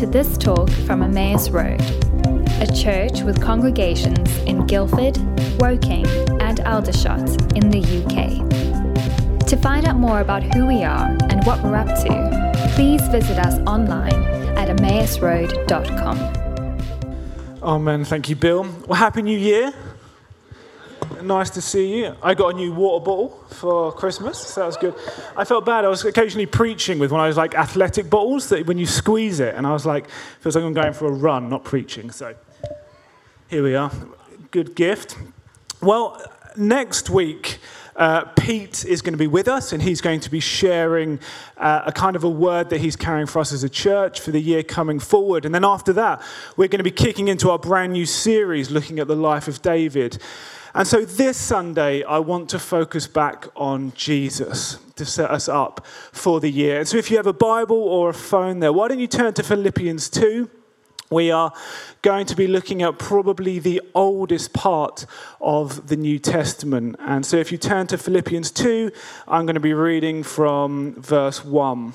to this talk from Emmaus Road, a church with congregations in Guildford, Woking, and Aldershot in the UK. To find out more about who we are and what we're up to, please visit us online at emmausroad.com. Amen. Thank you, Bill. Well, Happy New Year. Nice to see you. I got a new water bottle for Christmas, so that was good. I felt bad. I was occasionally preaching with one of those like athletic bottles that when you squeeze it, and I was like, feels like I'm going for a run, not preaching. So here we are. Good gift. Well, next week, uh, Pete is going to be with us, and he's going to be sharing uh, a kind of a word that he's carrying for us as a church for the year coming forward. And then after that, we're going to be kicking into our brand new series looking at the life of David. And so this Sunday, I want to focus back on Jesus to set us up for the year. And so if you have a Bible or a phone there, why don't you turn to Philippians 2? We are going to be looking at probably the oldest part of the New Testament. And so if you turn to Philippians 2, I'm going to be reading from verse 1.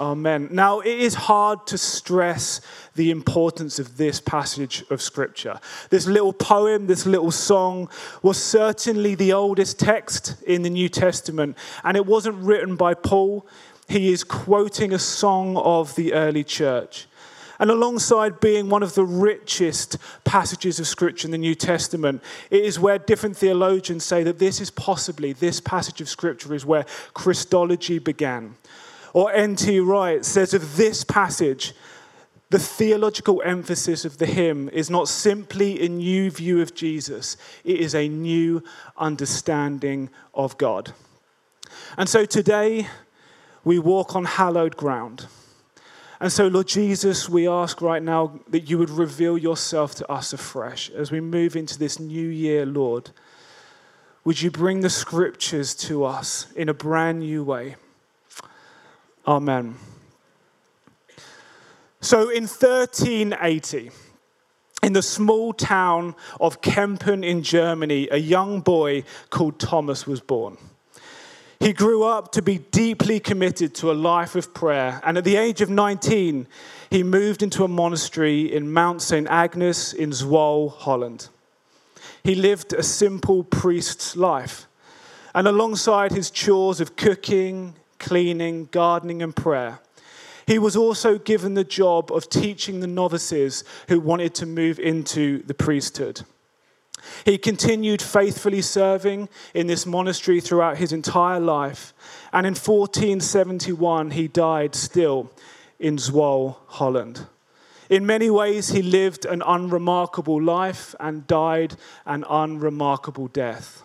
Amen. Now, it is hard to stress the importance of this passage of Scripture. This little poem, this little song, was certainly the oldest text in the New Testament, and it wasn't written by Paul. He is quoting a song of the early church. And alongside being one of the richest passages of Scripture in the New Testament, it is where different theologians say that this is possibly, this passage of Scripture is where Christology began or N.T. Wright says of this passage, the theological emphasis of the hymn is not simply a new view of Jesus, it is a new understanding of God. And so today, we walk on hallowed ground. And so, Lord Jesus, we ask right now that you would reveal yourself to us afresh as we move into this new year, Lord. Would you bring the scriptures to us in a brand new way? Amen. So in 1380, in the small town of Kempen in Germany, a young boy called Thomas was born. He grew up to be deeply committed to a life of prayer, and at the age of 19, he moved into a monastery in Mount St. Agnes in Zwolle, Holland. He lived a simple priest's life, and alongside his chores of cooking, cleaning, gardening, and prayer. He was also given the job of teaching the novices who wanted to move into the priesthood. He continued faithfully serving in this monastery throughout his entire life, and in 1471 he died still in Zwolle, Holland. In many ways, he lived an unremarkable life and died an unremarkable death.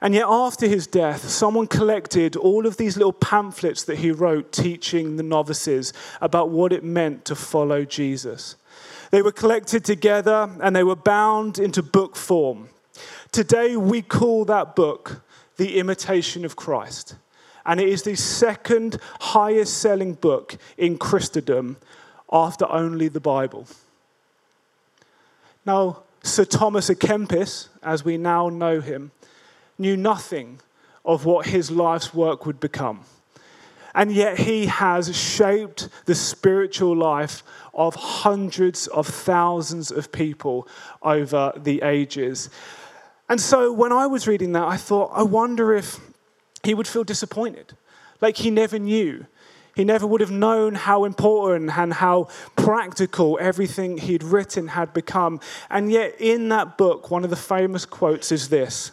And yet, after his death, someone collected all of these little pamphlets that he wrote teaching the novices about what it meant to follow Jesus. They were collected together and they were bound into book form. Today, we call that book The Imitation of Christ. And it is the second highest selling book in Christendom after only the Bible. Now, Sir Thomas à Kempis, as we now know him, knew nothing of what his life's work would become. And yet he has shaped the spiritual life of hundreds of thousands of people over the ages. And so when I was reading that, I thought, I wonder if he would feel disappointed. Like he never knew. He never would have known how important and how practical everything he'd written had become. And yet, in that book, one of the famous quotes is this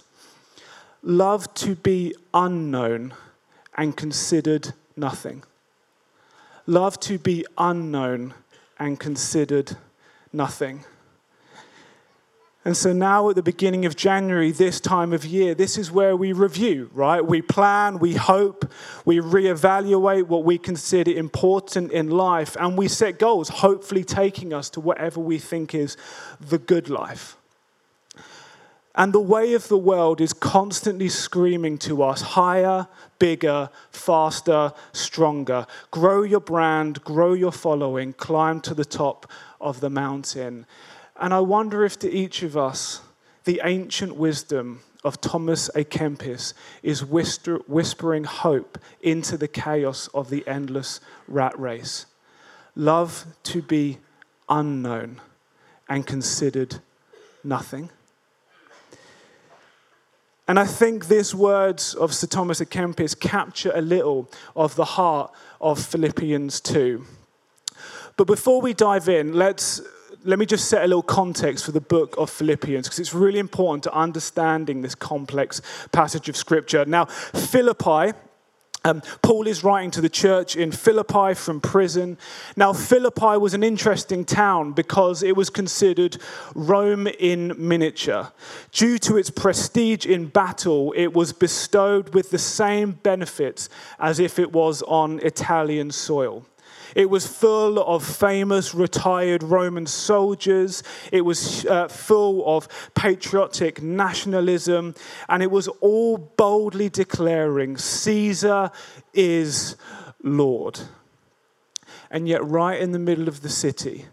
Love to be unknown and considered nothing. Love to be unknown and considered nothing. And so now, at the beginning of January, this time of year, this is where we review, right? We plan, we hope, we reevaluate what we consider important in life, and we set goals, hopefully taking us to whatever we think is the good life. And the way of the world is constantly screaming to us higher, bigger, faster, stronger. Grow your brand, grow your following, climb to the top of the mountain. And I wonder if to each of us, the ancient wisdom of Thomas à Kempis is whisper, whispering hope into the chaos of the endless rat race. Love to be unknown and considered nothing. And I think these words of Sir Thomas à Kempis capture a little of the heart of Philippians 2. But before we dive in, let's let me just set a little context for the book of Philippians because it's really important to understanding this complex passage of scripture. Now, Philippi. Um, Paul is writing to the church in Philippi from prison. Now, Philippi was an interesting town because it was considered Rome in miniature. Due to its prestige in battle, it was bestowed with the same benefits as if it was on Italian soil. It was full of famous retired Roman soldiers. It was uh, full of patriotic nationalism. And it was all boldly declaring Caesar is Lord. And yet, right in the middle of the city,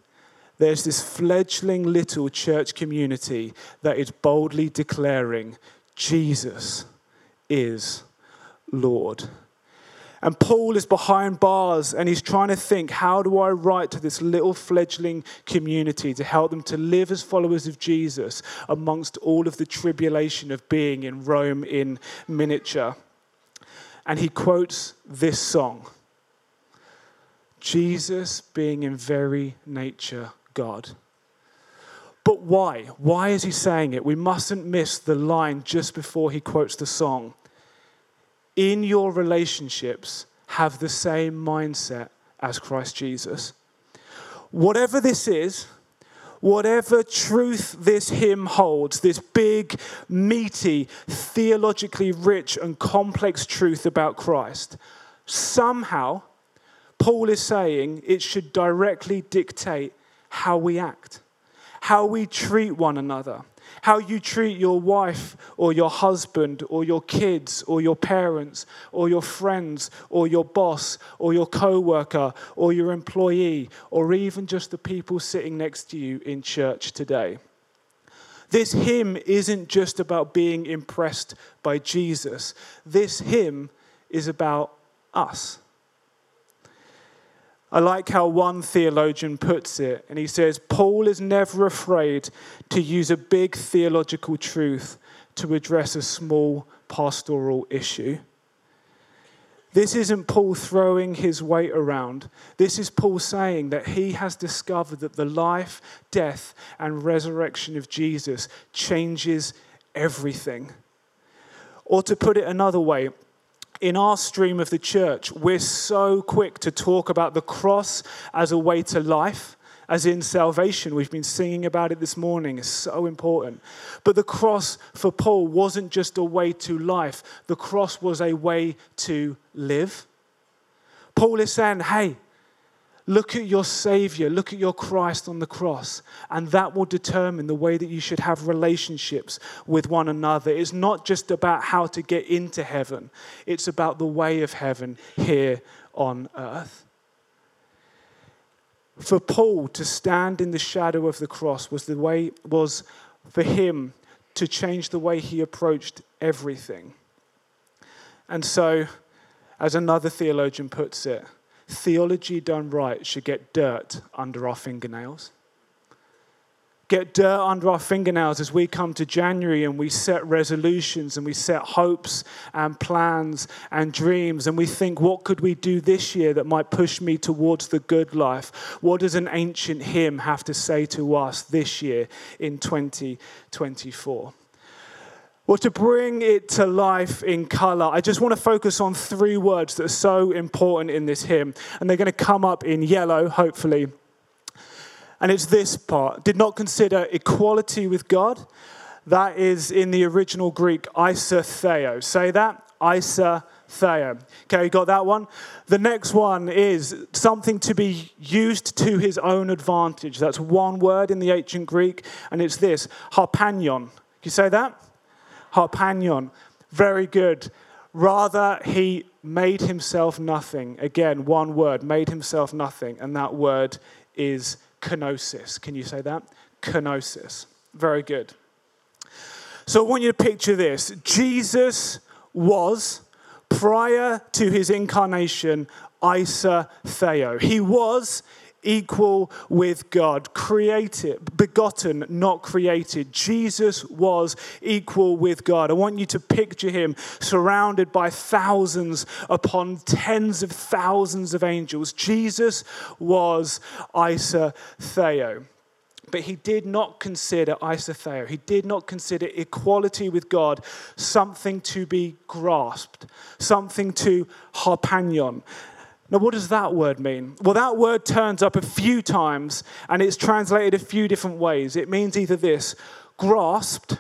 there's this fledgling little church community that is boldly declaring Jesus is Lord. And Paul is behind bars and he's trying to think how do I write to this little fledgling community to help them to live as followers of Jesus amongst all of the tribulation of being in Rome in miniature? And he quotes this song Jesus being in very nature God. But why? Why is he saying it? We mustn't miss the line just before he quotes the song in your relationships have the same mindset as Christ Jesus. Whatever this is, whatever truth this hymn holds, this big, meaty, theologically rich, and complex truth about Christ, somehow Paul is saying it should directly dictate how we act, how we treat one another how you treat your wife or your husband or your kids or your parents or your friends or your boss or your co-worker or your employee or even just the people sitting next to you in church today. This hymn isn't just about being impressed by Jesus. This hymn is about us. I like how one theologian puts it, and he says, Paul is never afraid to use a big theological truth to address a small pastoral issue. This isn't Paul throwing his weight around. This is Paul saying that he has discovered that the life, death, and resurrection of Jesus changes everything. Or to put it another way, in our stream of the church, we're so quick to talk about the cross as a way to life, as in salvation. We've been singing about it this morning. It's so important. But the cross for Paul wasn't just a way to life, the cross was a way to live. Paul is saying, hey, Look at your Savior, look at your Christ on the cross, and that will determine the way that you should have relationships with one another. It's not just about how to get into heaven, it's about the way of heaven here on earth. For Paul to stand in the shadow of the cross was the way was for him to change the way he approached everything. And so, as another theologian puts it, theology done right should get dirt under our fingernails get dirt under our fingernails as we come to January and we set resolutions and we set hopes and plans and dreams and we think, what could we do this year that might push me towards the good life? What does an ancient hymn have to say to us this year in 2024? Well, to bring it to life in color, I just want to focus on three words that are so important in this hymn. And they're going to come up in yellow, hopefully, and it's this part did not consider equality with God. That is in the original Greek, theo. Say that, theo. Okay, you got that one? The next one is something to be used to his own advantage. That's one word in the ancient Greek, and it's this harpanion. Can you say that? Harpanion. Very good. Rather, he made himself nothing. Again, one word, made himself nothing, and that word is kenosis. Can you say that? Kenosis. Very good. So I want you to picture this Jesus was, prior to his incarnation, Isa Theo. He was equal with God, created, begotten, not created. Jesus was equal with God. I want you to picture him surrounded by thousands upon tens of thousands of angels. Jesus was Isa Theo. But he did not consider isotheo. He did not consider equality with God something to be grasped, something to harpanion. Now, what does that word mean? Well, that word turns up a few times and it's translated a few different ways. It means either this grasped,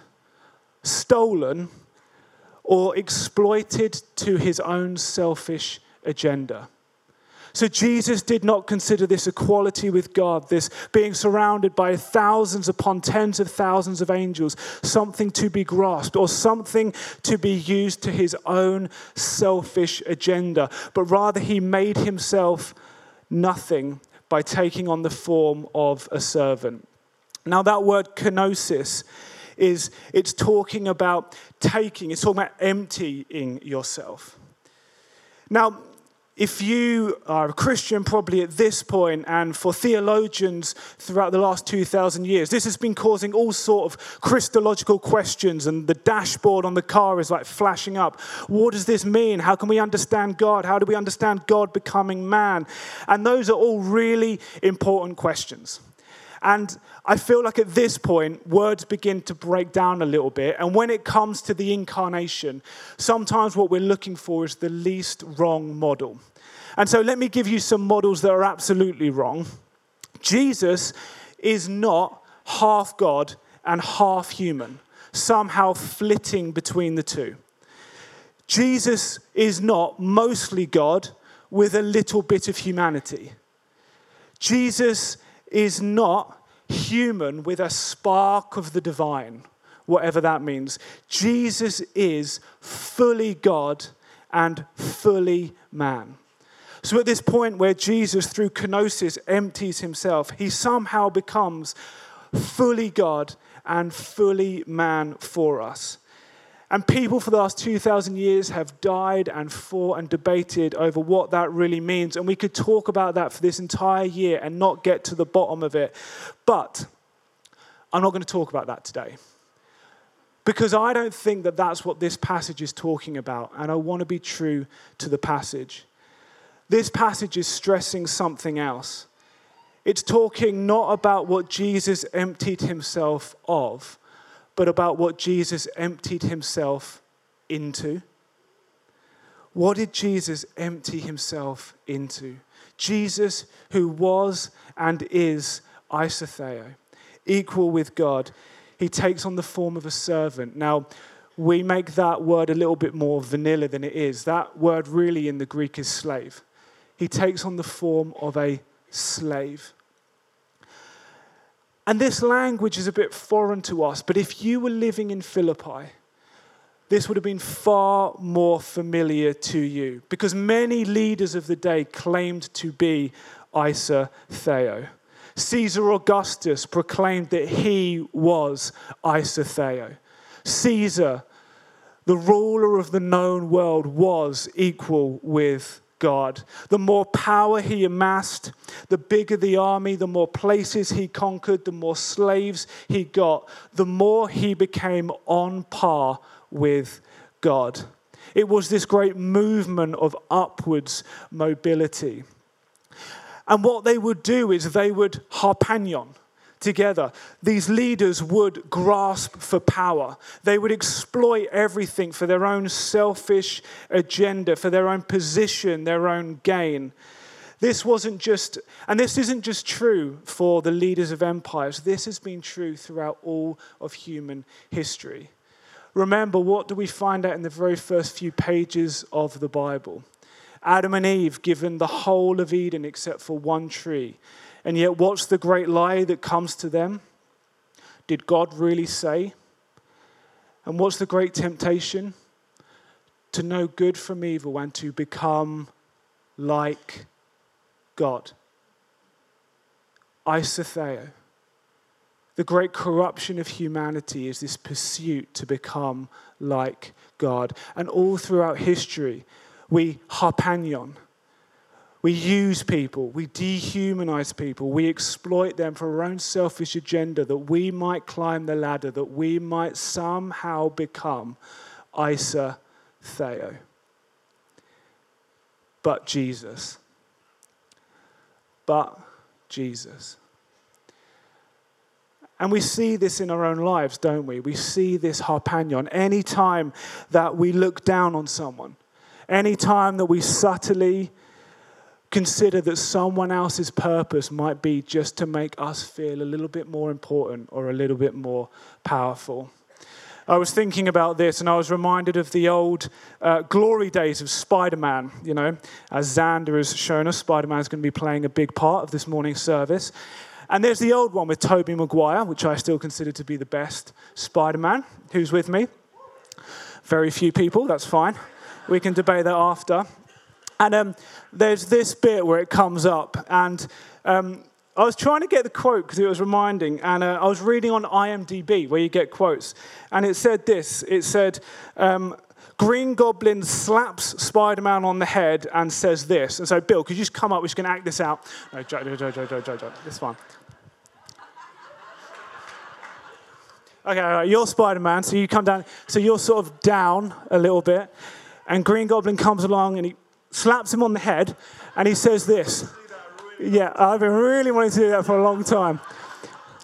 stolen, or exploited to his own selfish agenda. So Jesus did not consider this equality with God, this being surrounded by thousands upon tens of thousands of angels, something to be grasped or something to be used to his own selfish agenda. But rather, he made himself nothing by taking on the form of a servant. Now, that word kenosis is it's talking about taking, it's talking about emptying yourself. Now, if you are a Christian, probably at this point, and for theologians throughout the last 2,000 years, this has been causing all sort of Christological questions, and the dashboard on the car is like flashing up. What does this mean? How can we understand God? How do we understand God becoming man? And those are all really important questions. And I feel like at this point, words begin to break down a little bit. And when it comes to the incarnation, sometimes what we're looking for is the least wrong model. And so let me give you some models that are absolutely wrong. Jesus is not half God and half human, somehow flitting between the two. Jesus is not mostly God with a little bit of humanity. Jesus is not human with a spark of the divine, whatever that means. Jesus is fully God and fully man. So, at this point where Jesus, through kenosis, empties himself, he somehow becomes fully God and fully man for us. And people for the last 2,000 years have died and fought and debated over what that really means. And we could talk about that for this entire year and not get to the bottom of it. But I'm not going to talk about that today. Because I don't think that that's what this passage is talking about. And I want to be true to the passage. This passage is stressing something else. It's talking not about what Jesus emptied himself of but about what Jesus emptied himself into. What did Jesus empty himself into? Jesus, who was and is isotheo, equal with God, he takes on the form of a servant. Now, we make that word a little bit more vanilla than it is. That word really in the Greek is slave. He takes on the form of a slave. And this language is a bit foreign to us, but if you were living in Philippi, this would have been far more familiar to you because many leaders of the day claimed to be Isa Theo. Caesar Augustus proclaimed that he was Isa Theo. Caesar, the ruler of the known world, was equal with God. The more power he amassed, the bigger the army, the more places he conquered, the more slaves he got, the more he became on par with God. It was this great movement of upwards mobility. And what they would do is they would harpagnon together. These leaders would grasp for power. They would exploit everything for their own selfish agenda, for their own position, their own gain. This wasn't just, and this isn't just true for the leaders of empires, this has been true throughout all of human history. Remember, what do we find out in the very first few pages of the Bible? Adam and Eve given the whole of Eden except for one tree. And yet, what's the great lie that comes to them? Did God really say? And what's the great temptation? To know good from evil and to become like God. Isotheo. The great corruption of humanity is this pursuit to become like God. And all throughout history, we harpagnon. We use people, we dehumanize people, we exploit them for our own selfish agenda that we might climb the ladder, that we might somehow become Isa Theo. But Jesus. But Jesus. And we see this in our own lives, don't we? We see this harpagnon. Any time that we look down on someone, any time that we subtly consider that someone else's purpose might be just to make us feel a little bit more important or a little bit more powerful. I was thinking about this and I was reminded of the old uh, glory days of Spider Man. You know, as Xander has shown us, Spider Man is going to be playing a big part of this morning's service. And there's the old one with Tobey Maguire, which I still consider to be the best Spider Man. Who's with me? Very few people, that's fine. We can debate that after. And um, there's this bit where it comes up, and um, I was trying to get the quote because it was reminding, and uh, I was reading on IMDb where you get quotes, and it said this it said, um, Green Goblin slaps Spider Man on the head and says this. And so, Bill, could you just come up? We're just going to act this out. No, Joe, Joe, Joe, Joe, Joe, Joe. This one. Okay, all right, you're Spider Man, so you come down. So you're sort of down a little bit. And Green Goblin comes along and he slaps him on the head and he says this. Yeah, I've been really wanting to do that for a long time.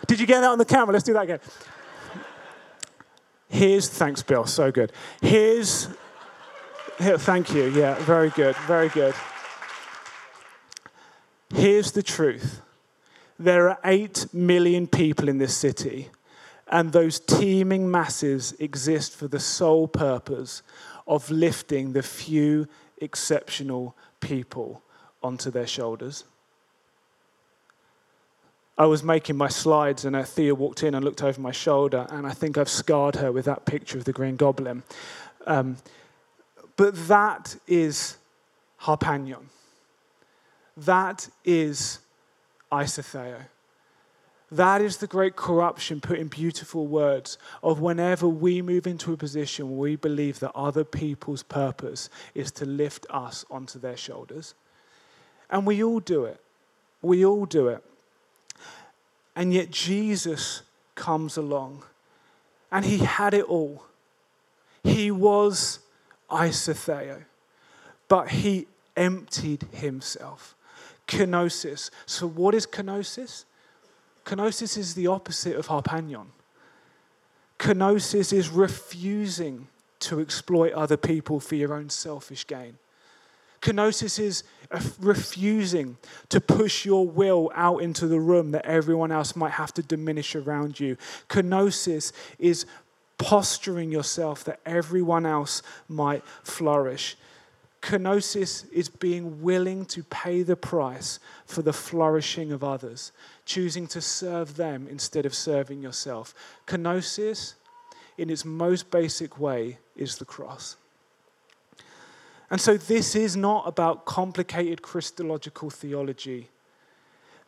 Did you get that on the camera? Let's do that again. Here's, thanks, Bill, so good. Here's, here, thank you, yeah, very good, very good. Here's the truth there are 8 million people in this city and those teeming masses exist for the sole purpose of lifting the few exceptional people onto their shoulders. I was making my slides, and Thea walked in and looked over my shoulder, and I think I've scarred her with that picture of the Green Goblin. Um, but that is Harpagnon. That is Isotheo. That is the great corruption put in beautiful words of whenever we move into a position where we believe that other people's purpose is to lift us onto their shoulders. And we all do it. We all do it. And yet Jesus comes along and he had it all. He was Isotheo, but he emptied himself. Kenosis. So, what is kenosis? Kenosis is the opposite of harpagnon. Kenosis is refusing to exploit other people for your own selfish gain. Kenosis is refusing to push your will out into the room that everyone else might have to diminish around you. Kenosis is posturing yourself that everyone else might flourish. Kenosis is being willing to pay the price for the flourishing of others, choosing to serve them instead of serving yourself. Kenosis, in its most basic way, is the cross. And so, this is not about complicated Christological theology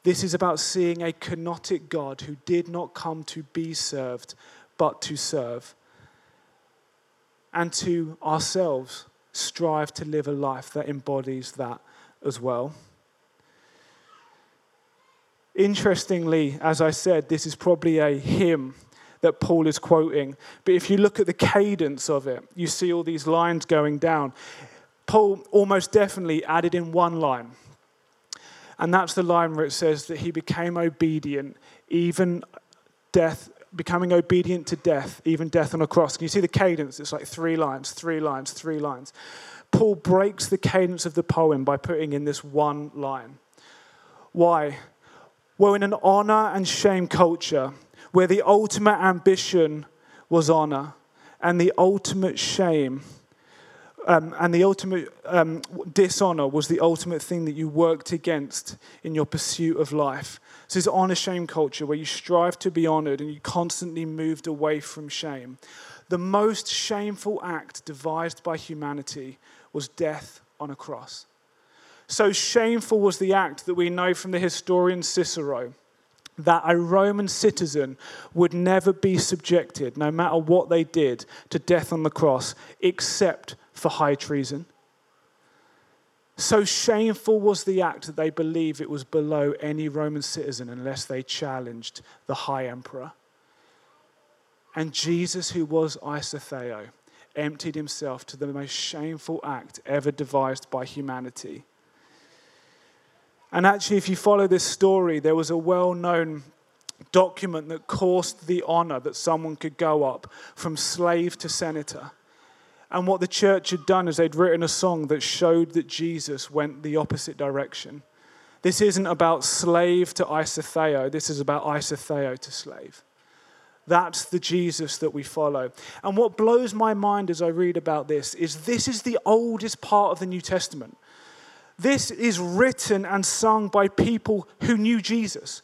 This is about seeing a kenotic God who did not come to be served, but to serve. And to ourselves, strive to live a life that embodies that as well. Interestingly, as I said, this is probably a hymn that Paul is quoting. But if you look at the cadence of it, you see all these lines going down. Paul almost definitely added in one line. And that's the line where it says that he became obedient, even death, becoming obedient to death, even death on a cross. Can you see the cadence? It's like three lines, three lines, three lines. Paul breaks the cadence of the poem by putting in this one line. Why? Well, in an honor and shame culture where the ultimate ambition was honor and the ultimate shame um, and the ultimate um, dishonor was the ultimate thing that you worked against in your pursuit of life. So, this honor shame culture where you strive to be honored and you constantly moved away from shame. The most shameful act devised by humanity was death on a cross. So shameful was the act that we know from the historian Cicero that a Roman citizen would never be subjected, no matter what they did, to death on the cross, except for high treason. So shameful was the act that they believe it was below any Roman citizen unless they challenged the high emperor. And Jesus, who was Isotheo, emptied himself to the most shameful act ever devised by humanity and actually, if you follow this story, there was a well known document that caused the honor that someone could go up from slave to senator. And what the church had done is they'd written a song that showed that Jesus went the opposite direction. This isn't about slave to isotheo, this is about isotheo to slave. That's the Jesus that we follow. And what blows my mind as I read about this is this is the oldest part of the New Testament. This is written and sung by people who knew Jesus.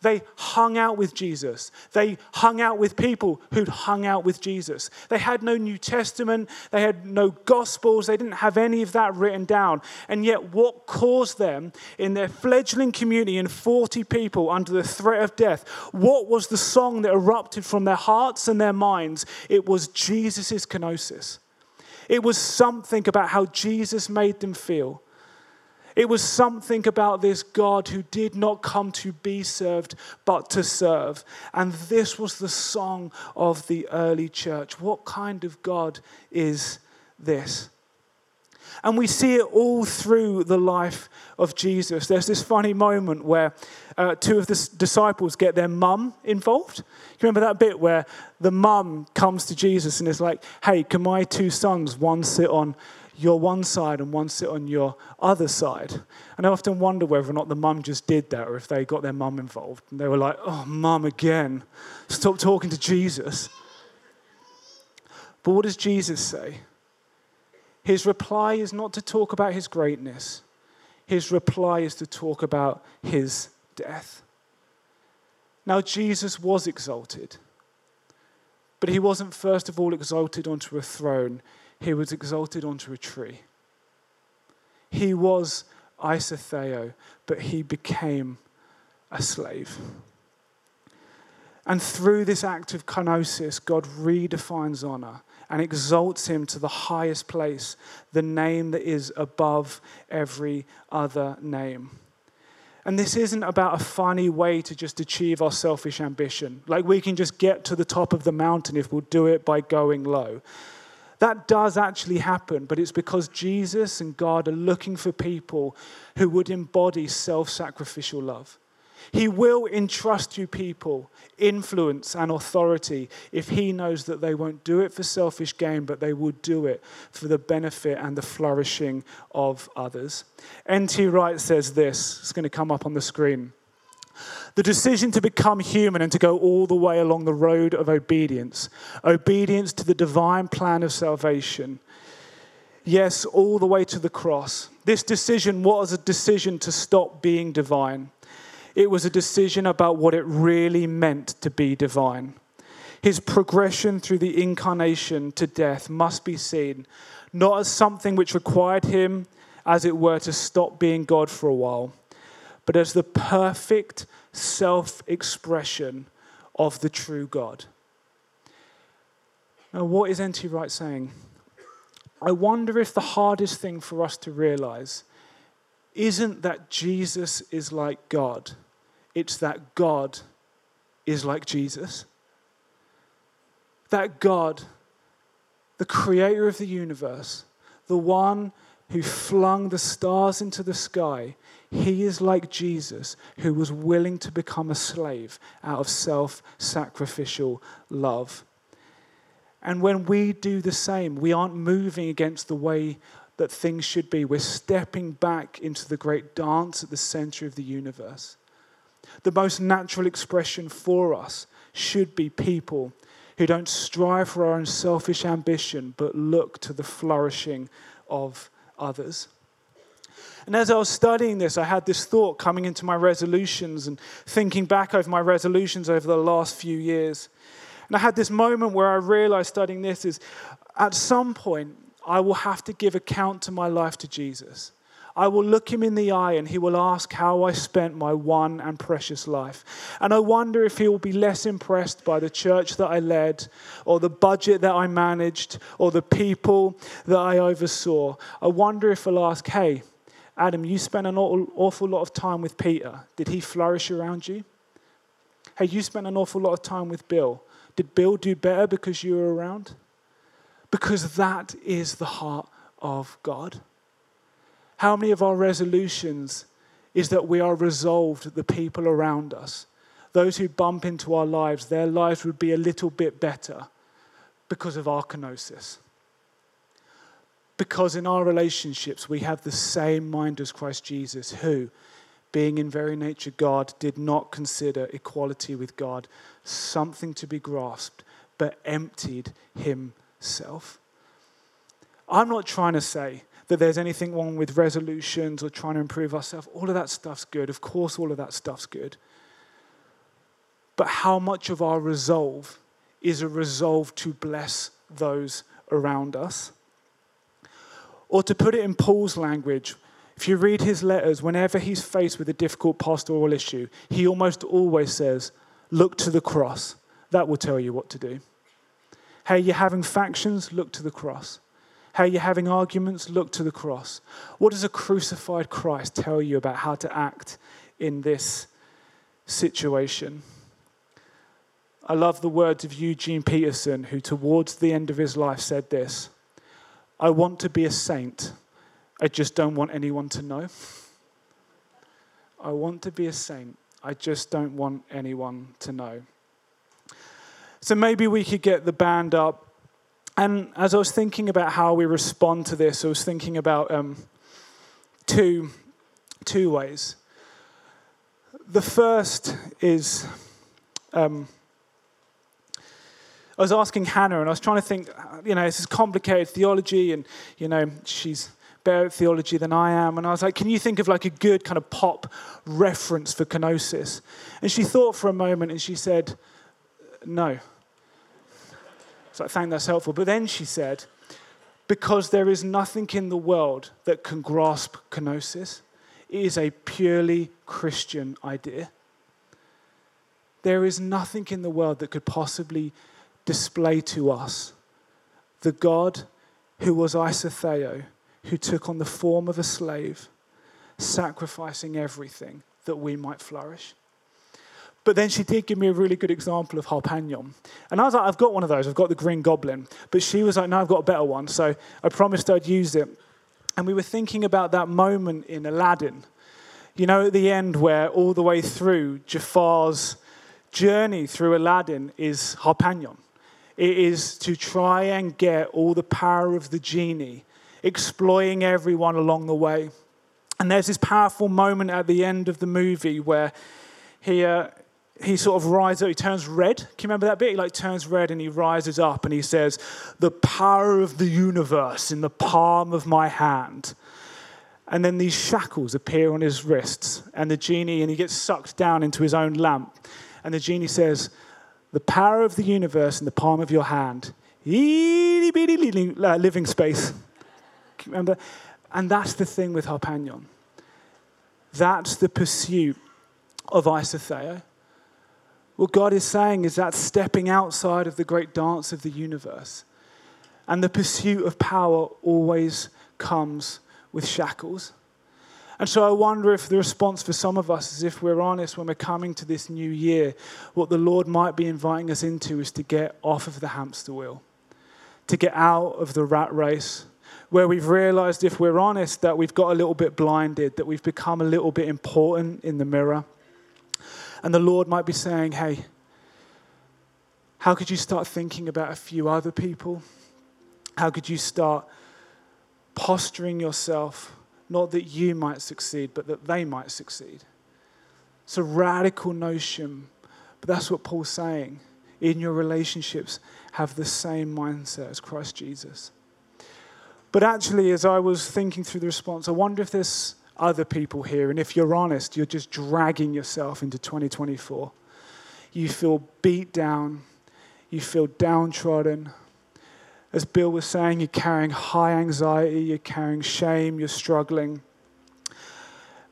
They hung out with Jesus. They hung out with people who'd hung out with Jesus. They had no New Testament. They had no Gospels. They didn't have any of that written down. And yet, what caused them in their fledgling community in 40 people under the threat of death? What was the song that erupted from their hearts and their minds? It was Jesus' kenosis. It was something about how Jesus made them feel. It was something about this God who did not come to be served, but to serve. And this was the song of the early church. What kind of God is this? And we see it all through the life of Jesus. There's this funny moment where uh, two of the disciples get their mum involved. You remember that bit where the mum comes to Jesus and is like, hey, can my two sons, one sit on your one side and one sit on your other side. And I often wonder whether or not the mum just did that or if they got their mum involved. And they were like, oh, mum again, stop talking to Jesus. But what does Jesus say? His reply is not to talk about his greatness, his reply is to talk about his death. Now, Jesus was exalted, but he wasn't first of all exalted onto a throne he was exalted onto a tree. He was isotheo, but he became a slave. And through this act of kenosis, God redefines honor and exalts him to the highest place, the name that is above every other name. And this isn't about a funny way to just achieve our selfish ambition. Like we can just get to the top of the mountain if we'll do it by going low. That does actually happen, but it's because Jesus and God are looking for people who would embody self sacrificial love. He will entrust you people influence and authority if he knows that they won't do it for selfish gain, but they will do it for the benefit and the flourishing of others. N.T. Wright says this, it's going to come up on the screen. The decision to become human and to go all the way along the road of obedience, obedience to the divine plan of salvation. Yes, all the way to the cross. This decision was a decision to stop being divine. It was a decision about what it really meant to be divine. His progression through the incarnation to death must be seen not as something which required him, as it were, to stop being God for a while but as the perfect self expression of the true God. Now, what is N.T. Wright saying? I wonder if the hardest thing for us to realize isn't that Jesus is like God, it's that God is like Jesus. That God, the creator of the universe, the one who flung the stars into the sky, he is like Jesus, who was willing to become a slave out of self sacrificial love. And when we do the same, we aren't moving against the way that things should be. We're stepping back into the great dance at the center of the universe. The most natural expression for us should be people who don't strive for our own selfish ambition, but look to the flourishing of others. And as I was studying this, I had this thought coming into my resolutions and thinking back over my resolutions over the last few years. And I had this moment where I realized studying this is at some point, I will have to give account to my life to Jesus. I will look him in the eye and he will ask how I spent my one and precious life. And I wonder if he will be less impressed by the church that I led, or the budget that I managed, or the people that I oversaw. I wonder if he'll ask, hey, Adam, you spent an awful lot of time with Peter. Did he flourish around you? Hey, you spent an awful lot of time with Bill. Did Bill do better because you were around? Because that is the heart of God. How many of our resolutions is that we are resolved the people around us, those who bump into our lives, their lives would be a little bit better because of our kenosis? Because in our relationships, we have the same mind as Christ Jesus, who, being in very nature God, did not consider equality with God something to be grasped, but emptied himself. I'm not trying to say that there's anything wrong with resolutions or trying to improve ourselves. All of that stuff's good. Of course, all of that stuff's good. But how much of our resolve is a resolve to bless those around us? Or to put it in Paul's language, if you read his letters, whenever he's faced with a difficult pastoral issue, he almost always says, Look to the cross. That will tell you what to do. Hey, you're having factions? Look to the cross. How you're having arguments, look to the cross. What does a crucified Christ tell you about how to act in this situation? I love the words of Eugene Peterson, who towards the end of his life said this I want to be a saint, I just don't want anyone to know. I want to be a saint, I just don't want anyone to know. So maybe we could get the band up and as I was thinking about how we respond to this, I was thinking about um, two, two ways. The first is um, I was asking Hannah, and I was trying to think, you know, this is complicated theology, and, you know, she's better at theology than I am. And I was like, can you think of like a good kind of pop reference for kenosis? And she thought for a moment and she said, no. So I think that's helpful. But then she said, because there is nothing in the world that can grasp kenosis, it is a purely Christian idea. There is nothing in the world that could possibly display to us the God who was isotheo, who took on the form of a slave, sacrificing everything that we might flourish. But then she did give me a really good example of Harpagnon. And I was like, I've got one of those, I've got the Green Goblin. But she was like, no, I've got a better one. So I promised I'd use it. And we were thinking about that moment in Aladdin. You know, at the end, where all the way through Jafar's journey through Aladdin is Harpagnon. It is to try and get all the power of the genie, exploiting everyone along the way. And there's this powerful moment at the end of the movie where he, uh, he sort of rises up, he turns red. Can you remember that bit? He like turns red and he rises up and he says, The power of the universe in the palm of my hand. And then these shackles appear on his wrists, and the genie, and he gets sucked down into his own lamp. And the genie says, The power of the universe in the palm of your hand. Living space. Remember? And that's the thing with Harpagnon That's the pursuit of isotheo. What God is saying is that stepping outside of the great dance of the universe. And the pursuit of power always comes with shackles. And so I wonder if the response for some of us is if we're honest when we're coming to this new year, what the Lord might be inviting us into is to get off of the hamster wheel, to get out of the rat race, where we've realized, if we're honest, that we've got a little bit blinded, that we've become a little bit important in the mirror. And the Lord might be saying, hey, how could you start thinking about a few other people? How could you start posturing yourself, not that you might succeed, but that they might succeed? It's a radical notion, but that's what Paul's saying. In your relationships, have the same mindset as Christ Jesus. But actually, as I was thinking through the response, I wonder if there's other people here, and if you're honest, you're just dragging yourself into 2024. You feel beat down, you feel downtrodden. As Bill was saying, you're carrying high anxiety, you're carrying shame, you're struggling.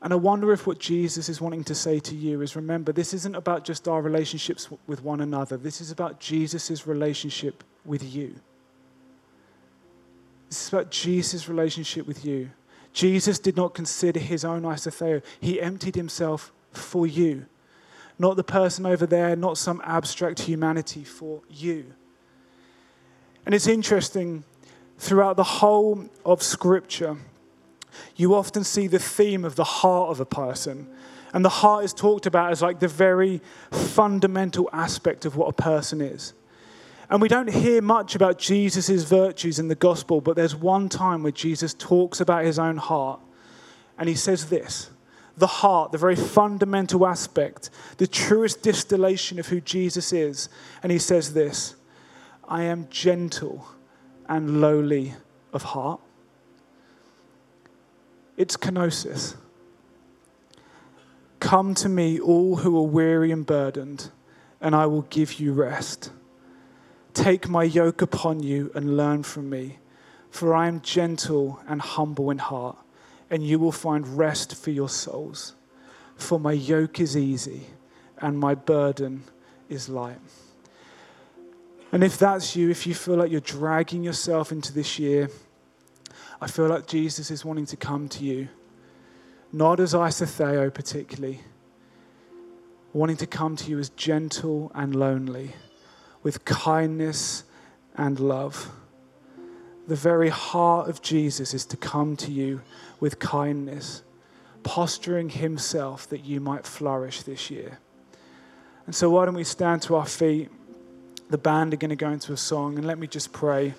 And I wonder if what Jesus is wanting to say to you is remember, this isn't about just our relationships with one another, this is about Jesus' relationship with you. This is about Jesus' relationship with you. Jesus did not consider his own isotheo. He emptied himself for you. Not the person over there, not some abstract humanity, for you. And it's interesting, throughout the whole of Scripture, you often see the theme of the heart of a person. And the heart is talked about as like the very fundamental aspect of what a person is. And we don't hear much about Jesus' virtues in the gospel, but there's one time where Jesus talks about his own heart. And he says this the heart, the very fundamental aspect, the truest distillation of who Jesus is. And he says this I am gentle and lowly of heart. It's kenosis. Come to me, all who are weary and burdened, and I will give you rest. Take my yoke upon you and learn from me, for I am gentle and humble in heart, and you will find rest for your souls. For my yoke is easy and my burden is light. And if that's you, if you feel like you're dragging yourself into this year, I feel like Jesus is wanting to come to you, not as isotheo particularly, wanting to come to you as gentle and lonely with kindness and love. The very heart of Jesus is to come to you with kindness, posturing himself that you might flourish this year. And so, why don't we stand to our feet? The band are going to go into a song, and let me just pray.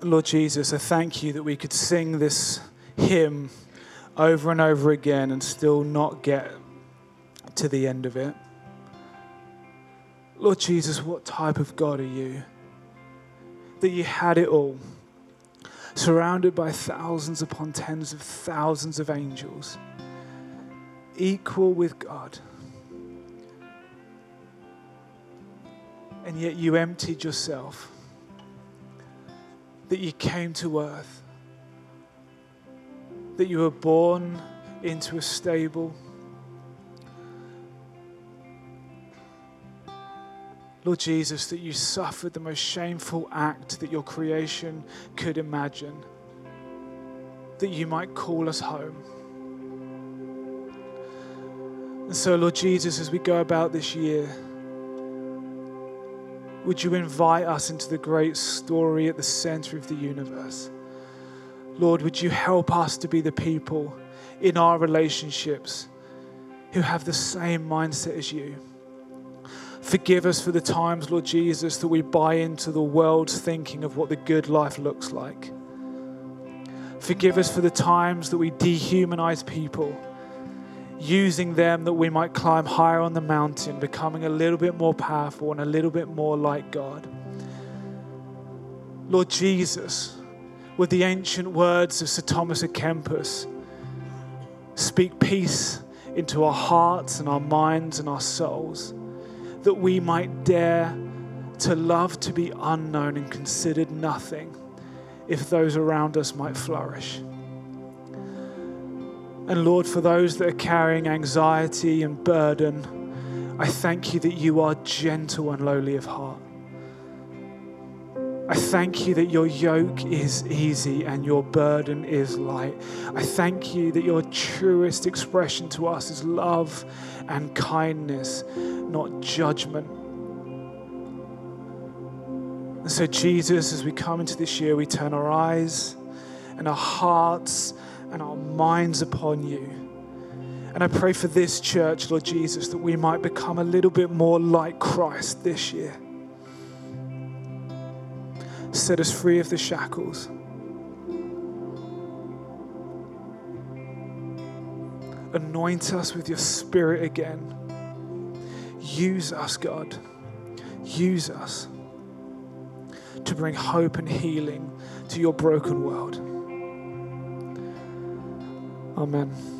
Lord Jesus, I thank you that we could sing this hymn over and over again and still not get to the end of it. Lord Jesus, what type of God are you? That you had it all, surrounded by thousands upon tens of thousands of angels, equal with God. And yet you emptied yourself that you came to earth, that you were born into a stable. Lord Jesus, that you suffered the most shameful act that your creation could imagine, that you might call us home. And so, Lord Jesus, as we go about this year, would you invite us into the great story at the center of the universe? Lord, would you help us to be the people in our relationships who have the same mindset as you? Forgive us for the times, Lord Jesus, that we buy into the world's thinking of what the good life looks like. Forgive us for the times that we dehumanize people using them that we might climb higher on the mountain, becoming a little bit more powerful and a little bit more like God. Lord Jesus, with the ancient words of Sir Thomas à Kempis speak peace into our hearts and our minds and our souls, that we might dare to love to be unknown and considered nothing if those around us might flourish. And Lord, for those that are carrying anxiety and burden, I thank you that you are gentle and lowly of heart. I thank you that your yoke is easy and your burden is light. I thank you that your truest expression to us is love and kindness, not judgment. And so, Jesus, as we come into this year, we turn our eyes and our hearts and our minds upon you. And I pray for this church, Lord Jesus, that we might become a little bit more like Christ this year set us free of the shackles. Anoint us with your spirit again. Use us, God. Use us to bring hope and healing to your broken world. Amen.